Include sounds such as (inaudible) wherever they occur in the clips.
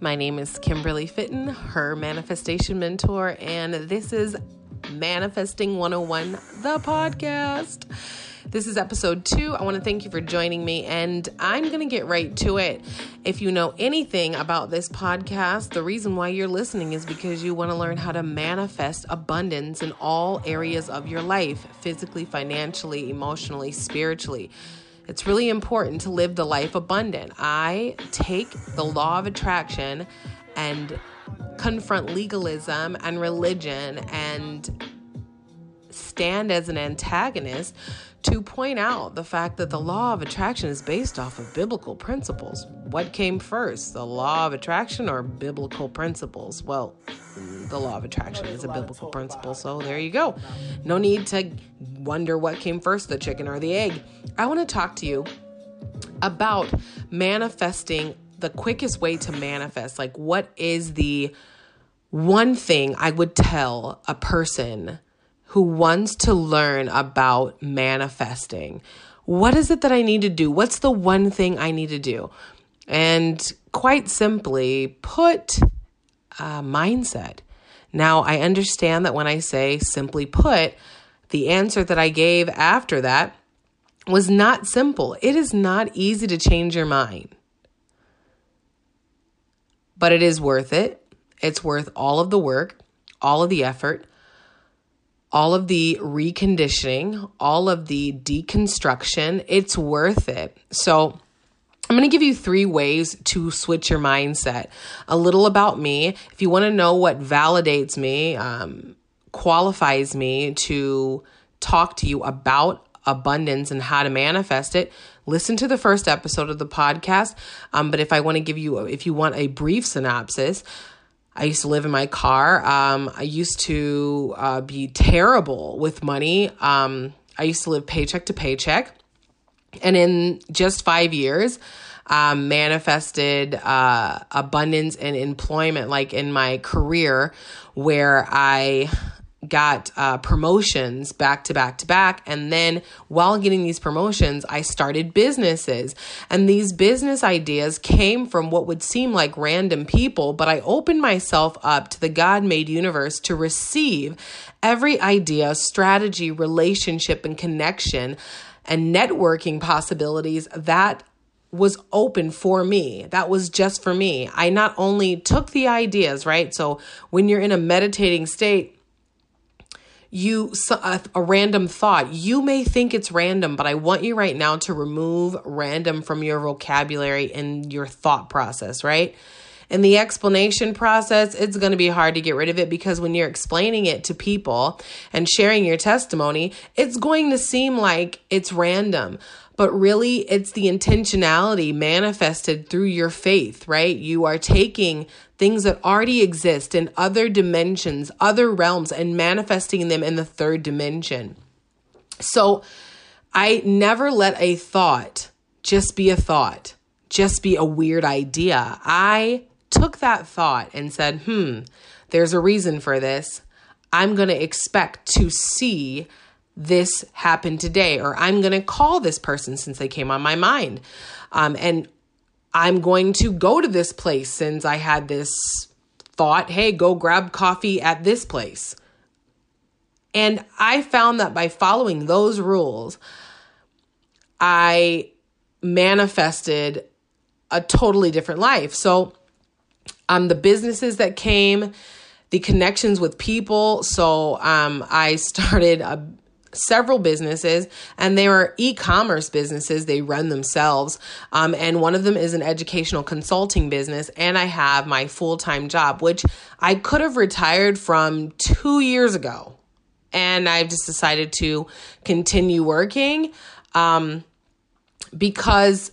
My name is Kimberly Fitton, her manifestation mentor, and this is Manifesting 101, the podcast. This is episode two. I want to thank you for joining me, and I'm going to get right to it. If you know anything about this podcast, the reason why you're listening is because you want to learn how to manifest abundance in all areas of your life physically, financially, emotionally, spiritually. It's really important to live the life abundant. I take the law of attraction and confront legalism and religion and stand as an antagonist to point out the fact that the law of attraction is based off of biblical principles. What came first, the law of attraction or biblical principles? Well, the law of attraction is a biblical principle, so there you go. No need to wonder what came first, the chicken or the egg. I want to talk to you about manifesting the quickest way to manifest. Like, what is the one thing I would tell a person who wants to learn about manifesting. What is it that I need to do? What's the one thing I need to do? And quite simply, put a mindset. Now, I understand that when I say simply put, the answer that I gave after that was not simple. It is not easy to change your mind, but it is worth it. It's worth all of the work, all of the effort, all of the reconditioning, all of the deconstruction, it's worth it. So, I'm going to give you three ways to switch your mindset. A little about me. If you want to know what validates me, um, qualifies me to talk to you about abundance and how to manifest it, listen to the first episode of the podcast. Um, but if I want to give you, if you want a brief synopsis, I used to live in my car. Um, I used to uh, be terrible with money. Um, I used to live paycheck to paycheck. And in just five years, um, manifested uh, abundance and employment, like in my career, where I got uh, promotions back to back to back. And then while getting these promotions, I started businesses. And these business ideas came from what would seem like random people, but I opened myself up to the God made universe to receive every idea, strategy, relationship, and connection and networking possibilities that was open for me. That was just for me. I not only took the ideas, right? So when you're in a meditating state, you a, a, random thought. You may think it's random, but I want you right now to remove random from your vocabulary and your thought process, right? In the explanation process, it's going to be hard to get rid of it because when you're explaining it to people and sharing your testimony, it's going to seem like it's random but really it's the intentionality manifested through your faith, right? You are taking things that already exist in other dimensions, other realms, and manifesting them in the third dimension. So I never let a thought just be a thought, just be a weird idea. I took that thought and said, hmm, there's a reason for this. I'm going to expect to see this happened today, or I'm going to call this person since they came on my mind. Um, and I'm going to go to this place since I had this thought, hey, go grab coffee at this place. And I found that by following those rules, I manifested a totally different life. So, um, the businesses that came, the connections with people. So, um, I (laughs) started a several businesses and they are e-commerce businesses. They run themselves. Um, and one of them is an educational consulting business and i have my full-time job which i could have retired from two years ago. And i've just decided to continue working um, because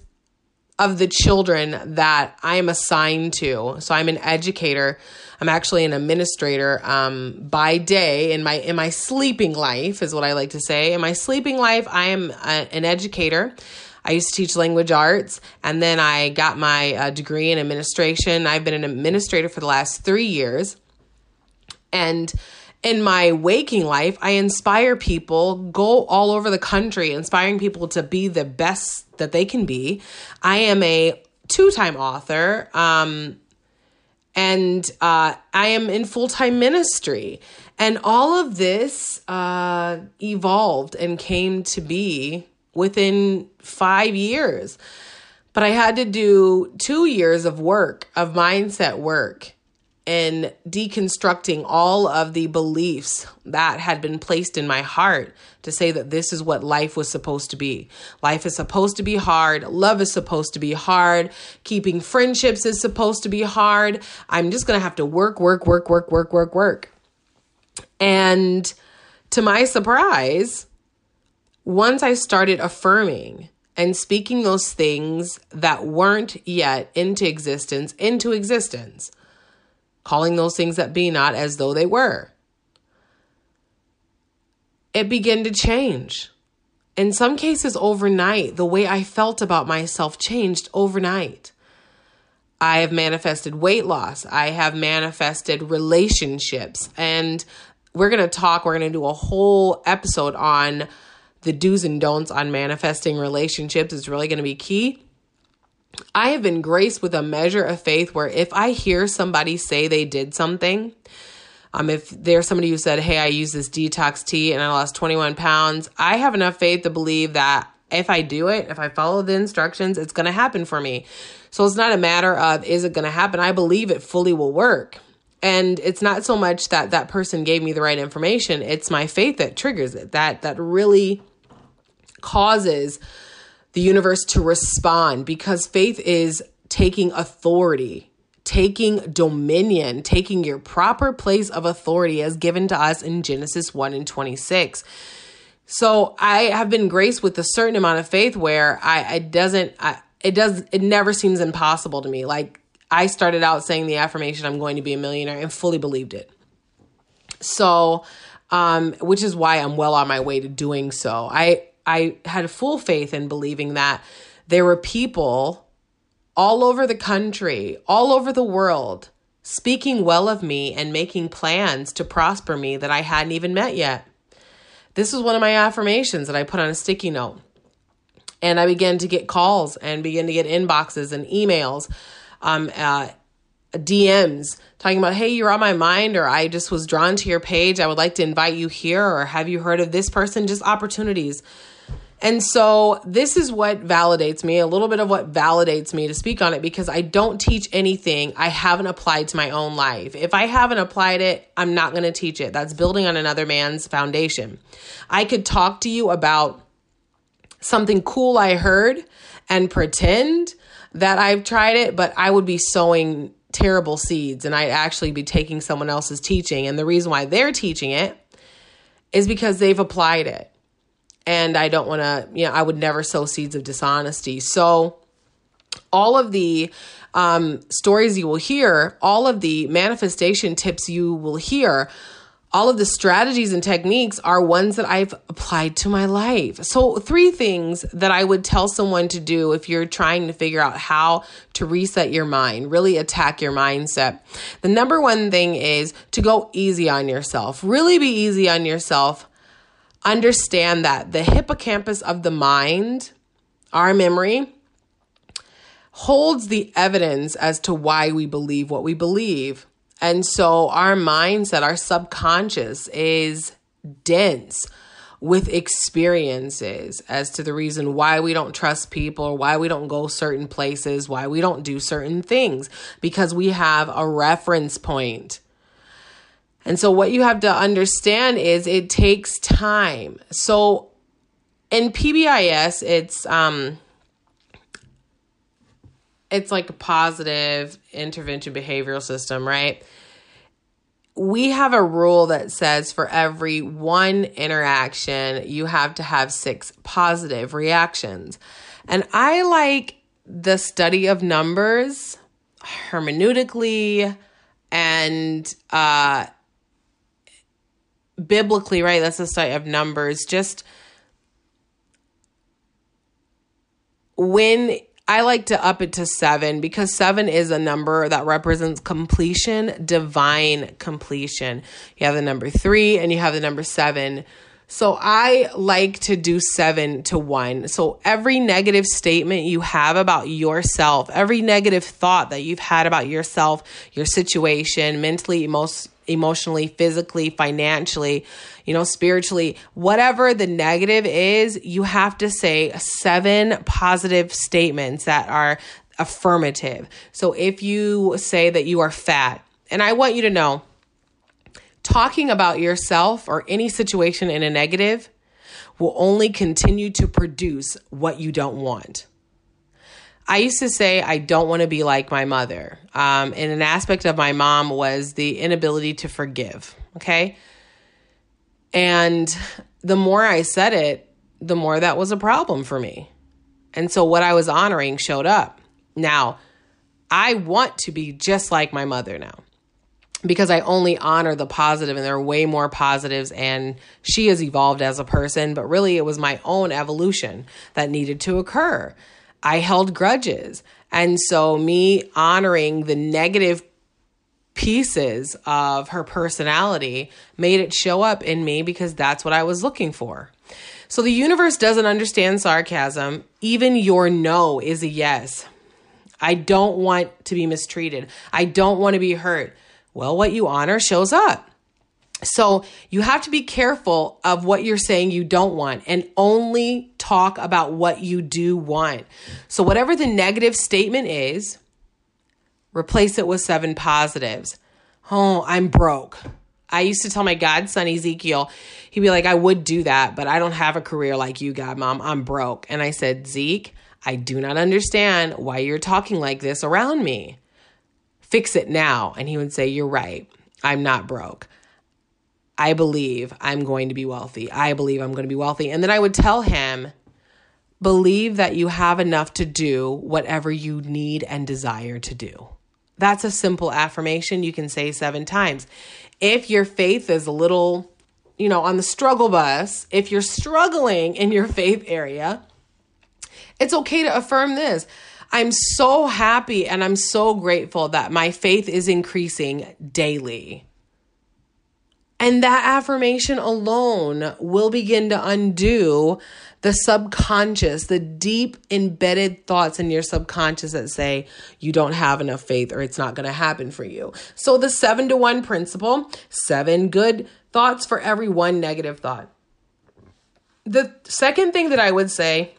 of the children that I'm assigned to. So I'm an educator. I'm actually an administrator um, by day. In my in my sleeping life is what I like to say. In my sleeping life, I am a, an educator. I used to teach language arts, and then I got my uh, degree in administration. I've been an administrator for the last three years, and in my waking life, I inspire people, go all over the country, inspiring people to be the best that they can be. I am a two time author. Um, and uh, I am in full time ministry. And all of this uh, evolved and came to be within five years. But I had to do two years of work, of mindset work, in deconstructing all of the beliefs that had been placed in my heart to say that this is what life was supposed to be. Life is supposed to be hard. Love is supposed to be hard. Keeping friendships is supposed to be hard. I'm just going to have to work, work, work, work, work, work, work. And to my surprise, once I started affirming and speaking those things that weren't yet into existence into existence, calling those things that be not as though they were. It began to change. In some cases, overnight, the way I felt about myself changed overnight. I have manifested weight loss. I have manifested relationships. And we're going to talk, we're going to do a whole episode on the do's and don'ts on manifesting relationships. It's really going to be key. I have been graced with a measure of faith where if I hear somebody say they did something, um, if there's somebody who said, Hey, I use this detox tea and I lost 21 pounds, I have enough faith to believe that if I do it, if I follow the instructions, it's going to happen for me. So it's not a matter of is it going to happen? I believe it fully will work. And it's not so much that that person gave me the right information, it's my faith that triggers it. That that really causes the universe to respond because faith is taking authority, taking dominion, taking your proper place of authority as given to us in Genesis 1 and 26. So I have been graced with a certain amount of faith where I it doesn't I, it does it never seems impossible to me. Like I started out saying the affirmation I'm going to be a millionaire and fully believed it. So um which is why I'm well on my way to doing so. I I had full faith in believing that there were people all over the country, all over the world, speaking well of me and making plans to prosper me that I hadn't even met yet. This was one of my affirmations that I put on a sticky note. And I began to get calls and begin to get inboxes and emails, um, uh, DMs talking about, hey, you're on my mind, or I just was drawn to your page. I would like to invite you here, or have you heard of this person? Just opportunities and so this is what validates me, a little bit of what validates me to speak on it because I don't teach anything I haven't applied to my own life. If I haven't applied it, I'm not going to teach it. That's building on another man's foundation. I could talk to you about something cool I heard and pretend that I've tried it, but I would be sowing terrible seeds and I'd actually be taking someone else's teaching. And the reason why they're teaching it is because they've applied it and I don't want to, you know, I would never sow seeds of dishonesty. So, all of the um, stories you will hear, all of the manifestation tips you will hear, all of the strategies and techniques are ones that I've applied to my life. So, three things that I would tell someone to do if you're trying to figure out how to reset your mind, really attack your mindset. The number one thing is to go easy on yourself. Really be easy on yourself understand that the hippocampus of the mind, our memory, holds the evidence as to why we believe what we believe. And so our mindset, our subconscious is dense with experiences as to the reason why we don't trust people or why we don't go certain places, why we don't do certain things, because we have a reference point. and so, what you have to understand is it takes time. So, in PBIS, it's um, it's like a positive intervention behavioral system, right? We have a rule that says for every one interaction, you have to have six positive reactions. And I like the study of numbers hermeneutically and uh biblically, right? That's the study of numbers. Just when I like to up it to seven because seven is a number that represents completion, divine completion. You have the number three and you have the number seven. So I like to do seven to one. So every negative statement you have about yourself, every negative thought that you've had about yourself, your situation, mentally, most emotionally, physically, financially, you know, spiritually, whatever the negative is, you have to say seven positive statements that are affirmative. So if you say that you are fat, and I want you to know, talking about yourself or any situation in a negative will only continue to produce what you don't want. I used to say I don't want to be like my mother. Um, and an aspect of my mom was the inability to forgive. Okay. And the more I said it, the more that was a problem for me. And so what I was honoring showed up. Now, I want to be just like my mother now because I only honor the positive and there are way more positives and she has evolved as a person, but really it was my own evolution that needed to occur. I held grudges. And so me honoring the negative pieces of her personality made it show up in me because that's what I was looking for. So the universe doesn't understand sarcasm. Even your no is a yes. I don't want to be mistreated. I don't want to be hurt. Well, what you honor shows up. So you have to be careful of what you're saying you don't want and only talk about what you do want. So, whatever the negative statement is, replace it with seven positives. Oh, I'm broke. I used to tell my godson Ezekiel, he'd be like, I would do that, but I don't have a career like you, God, mom. I'm broke. And I said, Zeke, I do not understand why you're talking like this around me fix it now. And he would say, You're right. I'm not broke. I believe I'm going to be wealthy. I believe I'm going to be wealthy. And then I would tell him, believe that you have enough to do whatever you need and desire to do. That's a simple affirmation you can say seven times. If your faith is a little, you know, on the struggle bus, if you're struggling in your faith area, it's okay to affirm this. I'm so happy and I'm so grateful that my faith is increasing daily. And that affirmation alone will begin to undo the subconscious, the deep embedded thoughts in your subconscious that say you don't have enough faith or it's not going to happen for you. So, the seven to one principle seven good thoughts for every one negative thought. The second thing that I would say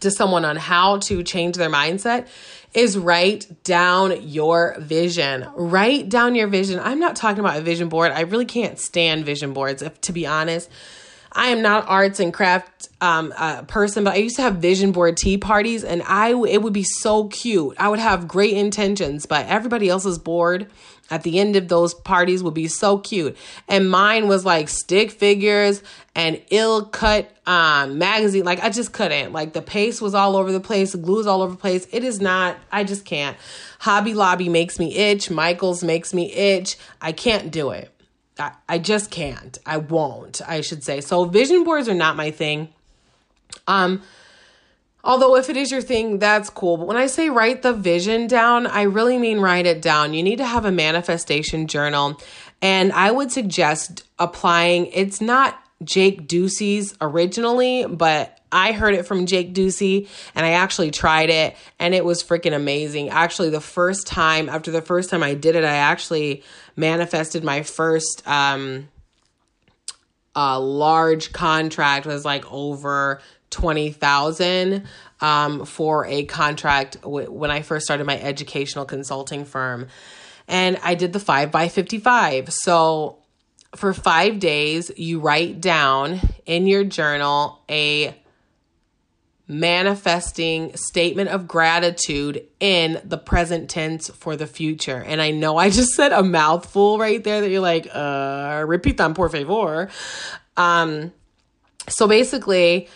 to someone on how to change their mindset is write down your vision. Write down your vision. I'm not talking about a vision board. I really can't stand vision boards, if, to be honest. I am not arts and craft um, uh, person, but I used to have vision board tea parties, and I it would be so cute. I would have great intentions, but everybody else's board at the end of those parties would be so cute. And mine was like stick figures and ill cut um, magazine. Like I just couldn't. Like the paste was all over the place, the glue was all over the place. It is not. I just can't. Hobby Lobby makes me itch. Michaels makes me itch. I can't do it. I, I just can't. I won't, I should say. So vision boards are not my thing. Um, although if it is your thing, that's cool. But when I say write the vision down, I really mean write it down. You need to have a manifestation journal. And I would suggest applying, it's not Jake Ducey's originally, but I heard it from Jake Ducey and I actually tried it and it was freaking amazing. Actually, the first time, after the first time I did it, I actually manifested my first um large contract was like over 20,000 um for a contract w- when I first started my educational consulting firm. And I did the 5 by 55. So for 5 days you write down in your journal a manifesting statement of gratitude in the present tense for the future. And I know I just (laughs) said a mouthful right there that you're like, uh, repeat that por favor. Um, so basically,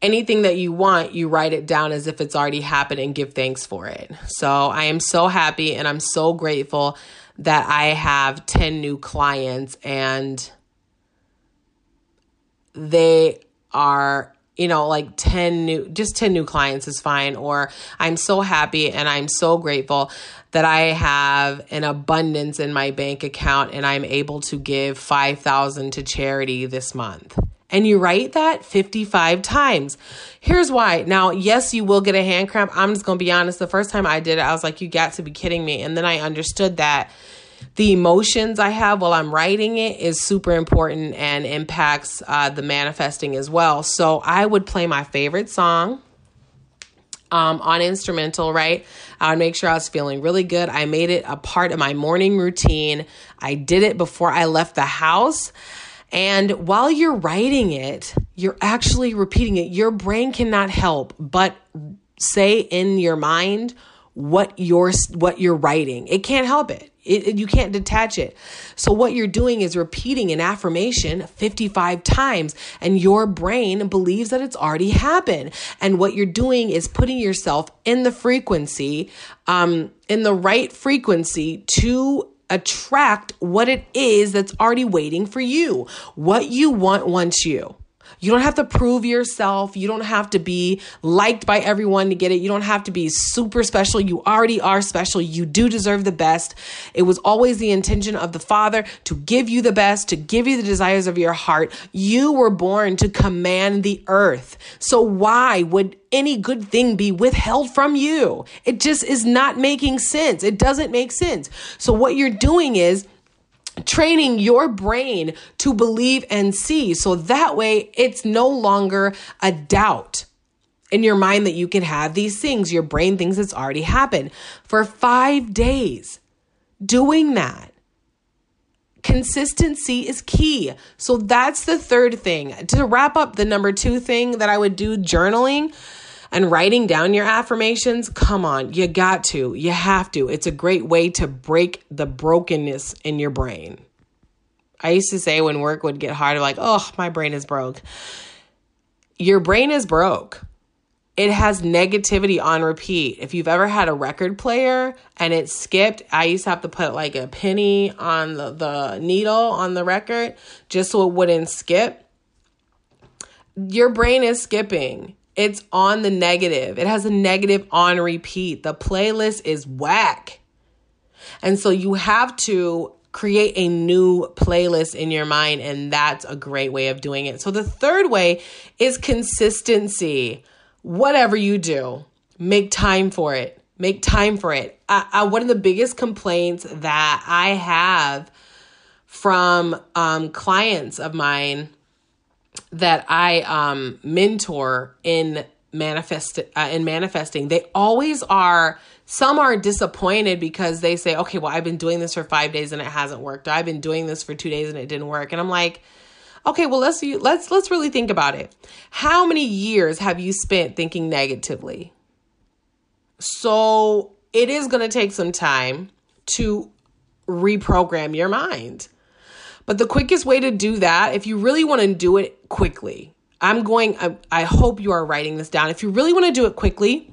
anything that you want, you write it down as if it's already happened and give thanks for it. So I am so happy and I'm so grateful that I have 10 new clients and they are you know, like 10 new, just 10 new clients is fine. Or I'm so happy and I'm so grateful that I have an abundance in my bank account and I'm able to give 5,000 to charity this month. And you write that 55 times. Here's why. Now, yes, you will get a hand cramp. I'm just going to be honest. The first time I did it, I was like, you got to be kidding me. And then I understood that the emotions I have while I'm writing it is super important and impacts uh, the manifesting as well. So I would play my favorite song. Um, on instrumental, right? I would make sure I was feeling really good. I made it a part of my morning routine. I did it before I left the house. And while you're writing it, you're actually repeating it. Your brain cannot help but say in your mind what you're what you're writing. It can't help it. It, it, you can't detach it. So what you're doing is repeating an affirmation 55 times and your brain believes that it's already happened. And what you're doing is putting yourself in the frequency, um, in the right frequency to attract what it is that's already waiting for you. What you want wants you. You don't have to prove yourself. You don't have to be liked by everyone to get it. You don't have to be super special. You already are special. You do deserve the best. It was always the intention of the Father to give you the best, to give you the desires of your heart. You were born to command the earth. So why would any good thing be withheld from you? It just is not making sense. It doesn't make sense. So what you're doing is training your brain to believe and see. So that way it's no longer a doubt in your mind that you can have these things. Your brain thinks it's already happened. For five days, doing that. Consistency is key. So that's the third thing. To wrap up the number two thing that I would do journaling and writing down your affirmations, come on, you got to, you have to. It's a great way to break the brokenness in your brain. I used to say when work would get hard, like, oh, my brain is broke. Your brain is broke. It has negativity on repeat. If you've ever had a record player and it skipped, I used to have to put like a penny on the, the needle on the record just so it wouldn't skip. Your brain is skipping it's on the negative. It has a negative on repeat. The playlist is whack. And so you have to create a new playlist in your mind, and that's a great way of doing it. So the third way is consistency. Whatever you do, make time for it. Make time for it. I, I, one of the biggest complaints that I have from um, clients of mine that I um, mentor in manifest uh, in manifesting, they always are. Some are disappointed because they say, "Okay, well, I've been doing this for five days and it hasn't worked. I've been doing this for two days and it didn't work." And I'm like, "Okay, well, let's let's let's really think about it. How many years have you spent thinking negatively?" So it is going to take some time to reprogram your mind. But the quickest way to do that, if you really want to do it quickly, I'm going, I, I hope you are writing this down. If you really want to do it quickly,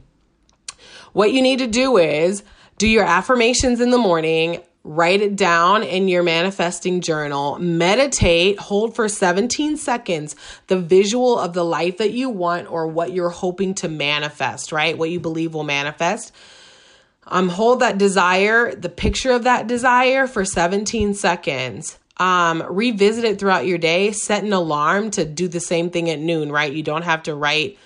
what you need to do is do your affirmations in the morning, write it down in your manifesting journal, meditate, hold for 17 seconds the visual of the life that you want or what you're hoping to manifest, right? What you believe will manifest. Um, hold that desire, the picture of that desire for 17 seconds. Um, revisit it throughout your day. Set an alarm to do the same thing at noon, right? You don't have to write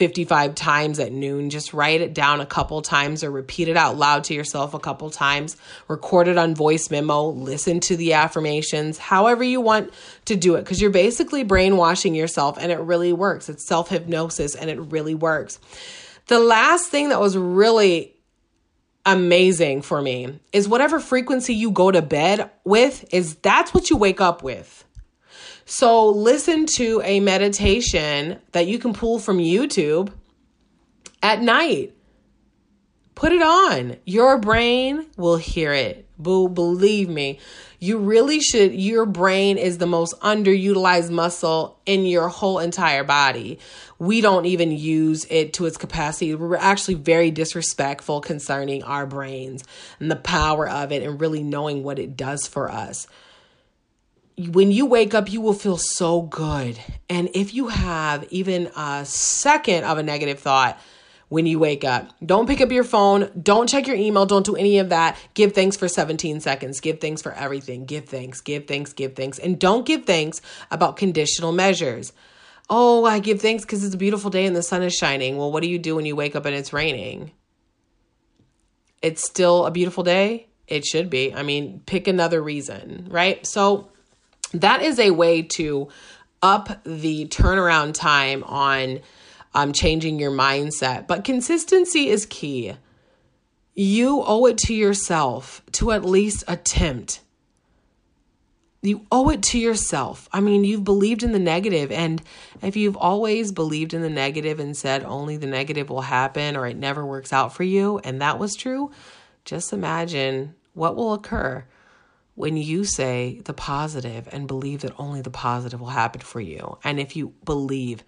55 times at noon. Just write it down a couple times or repeat it out loud to yourself a couple times. Record it on voice memo. Listen to the affirmations, however you want to do it, because you're basically brainwashing yourself and it really works. It's self hypnosis and it really works. The last thing that was really amazing for me is whatever frequency you go to bed with is that's what you wake up with. So listen to a meditation that you can pull from YouTube at night. Put it on. Your brain will hear it. Boo, believe me. You really should. Your brain is the most underutilized muscle in your whole entire body. We don't even use it to its capacity. We're actually very disrespectful concerning our brains and the power of it and really knowing what it does for us. When you wake up, you will feel so good. And if you have even a second of a negative thought, when you wake up. Don't pick up your phone. Don't check your email. Don't do any of that. Give thanks for 17 seconds. Give thanks for everything. Give thanks, give thanks, give thanks. And don't give thanks about conditional measures. Oh, I give thanks because it's a beautiful day and the sun is shining. Well, what do you do when you wake up and it's raining? It's still a beautiful day? It should be. I mean, pick another reason, right? So that is a way to up the turnaround time on um, changing your mindset. But consistency is key. You owe it to yourself to at least attempt. You owe it to yourself. I mean, you've believed in the negative, and if you've always believed in the negative and said only the negative will happen or it never works out for you, and that was true, just imagine what will occur when you say the positive and believe that only the positive will happen for you. And if you believe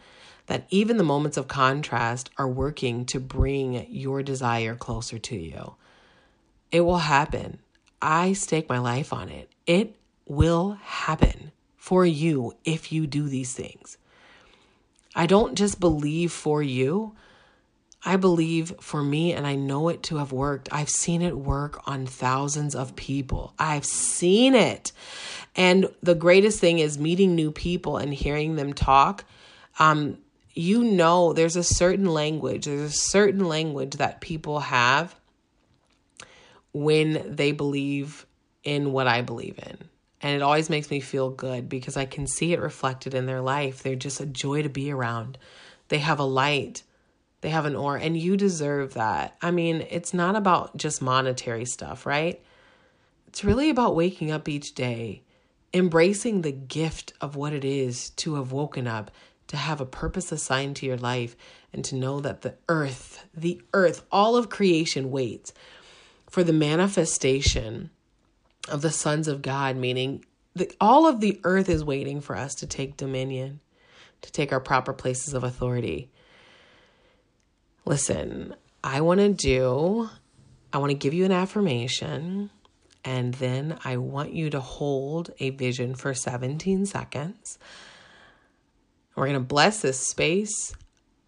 that even the moments of contrast are working to bring your desire closer to you, it will happen. I stake my life on it. It will happen for you if you do these things. I don't just believe for you, I believe for me, and I know it to have worked. I've seen it work on thousands of people. I've seen it. And the greatest thing is meeting new people and hearing them talk. Um, you know, there's a certain language, there's a certain language that people have when they believe in what I believe in. And it always makes me feel good because I can see it reflected in their life. They're just a joy to be around. They have a light they have an aura, and you deserve that. I mean, it's not about just monetary stuff, right? It's really about waking up each day, embracing the gift of what it is to have woken up, to have a purpose assigned to your life, and to know that the earth, the earth, all of creation waits for the manifestation of the sons of God, meaning that all of the earth is waiting for us to take dominion, to take our proper places of authority. Listen, I want to do, I want to give you an affirmation, and then I want you to hold a vision for 17 seconds. We're going to bless this space,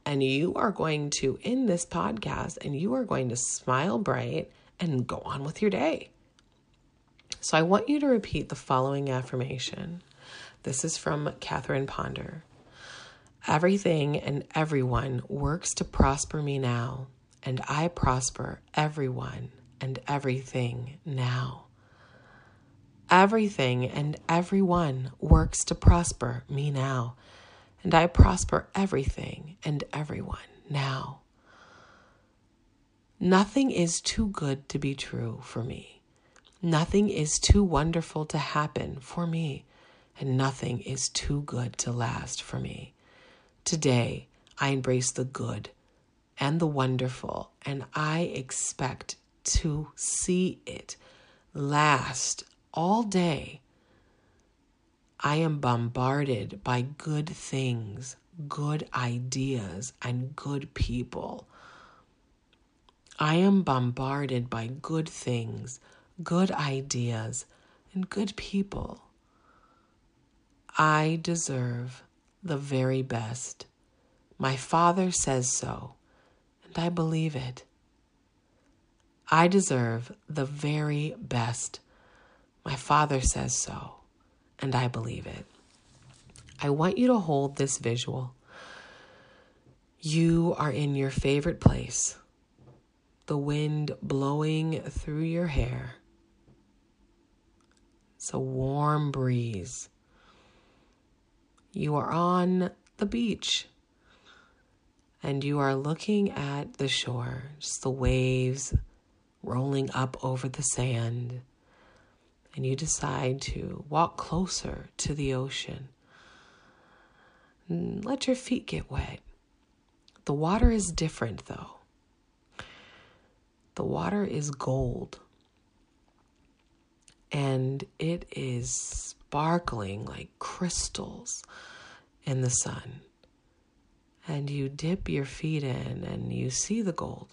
and you are going to end this podcast, and you are going to smile bright and go on with your day. So I want you to repeat the following affirmation. This is from Catherine Ponder. Everything and everyone works to prosper me now, and I prosper everyone and everything now. Everything and everyone works to prosper me now, and I prosper everything and everyone now. Nothing is too good to be true for me. Nothing is too wonderful to happen for me, and nothing is too good to last for me. Today, I embrace the good and the wonderful, and I expect to see it last all day. I am bombarded by good things, good ideas, and good people. I am bombarded by good things, good ideas, and good people. I deserve the very best. My Father says so, and I believe it. I deserve the very best. My Father says so, and I believe it. I want you to hold this visual. You are in your favorite place, the wind blowing through your hair. It's a warm breeze you are on the beach and you are looking at the shore, just the waves rolling up over the sand, and you decide to walk closer to the ocean. And let your feet get wet. The water is different though. The water is gold and it is sparkling like crystals in the sun. And you dip your feet in and you see the gold.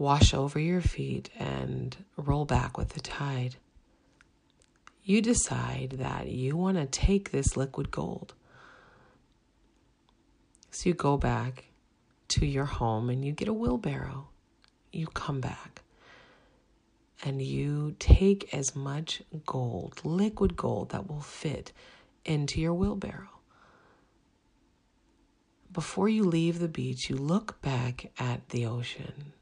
Wash over your feet and roll back with the tide. You decide that you want to take this liquid gold. So you go back to your home and you get a wheelbarrow. You come back and you take as much gold, liquid gold, that will fit into your wheelbarrow. Before you leave the beach, you look back at the ocean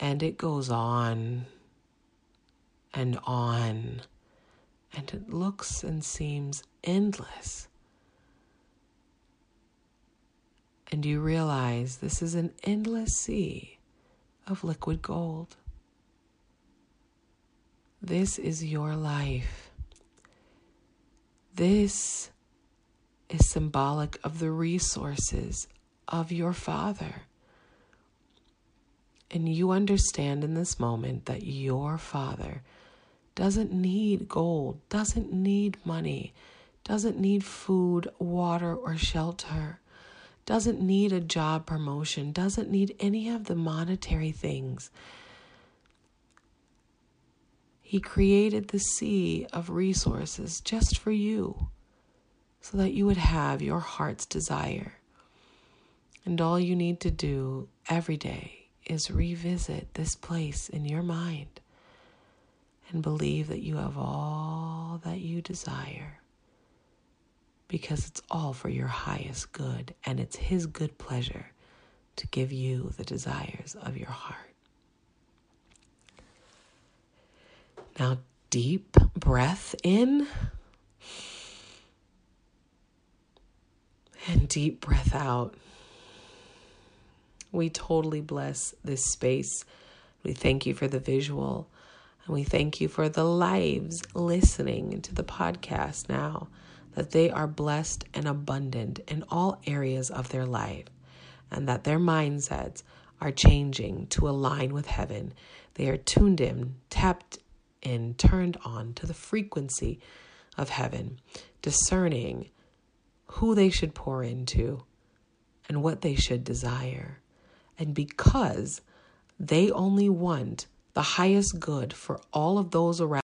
and it goes on and on, and it looks and seems endless. And you realize this is an endless sea of liquid gold. This is your life. This is symbolic of the resources of your Father. And you understand in this moment that your Father doesn't need gold, doesn't need money, doesn't need food, water, or shelter, doesn't need a job promotion, doesn't need any of the monetary things. He created the sea of resources just for you so that you would have your heart's desire. And all you need to do every day is revisit this place in your mind and believe that you have all that you desire because it's all for your highest good and it's His good pleasure to give you the desires of your heart. Now, deep breath in. and deep breath out. We totally bless this space. We thank you for the visual and we thank you for the lives listening to the podcast now, that they are blessed and abundant in all areas of their life and that their mindsets are changing to align with heaven. They are tuned in, tapped in, turned on to the frequency of heaven, discerning who they should pour into and what they should desire. And because they only want the highest good for all of those around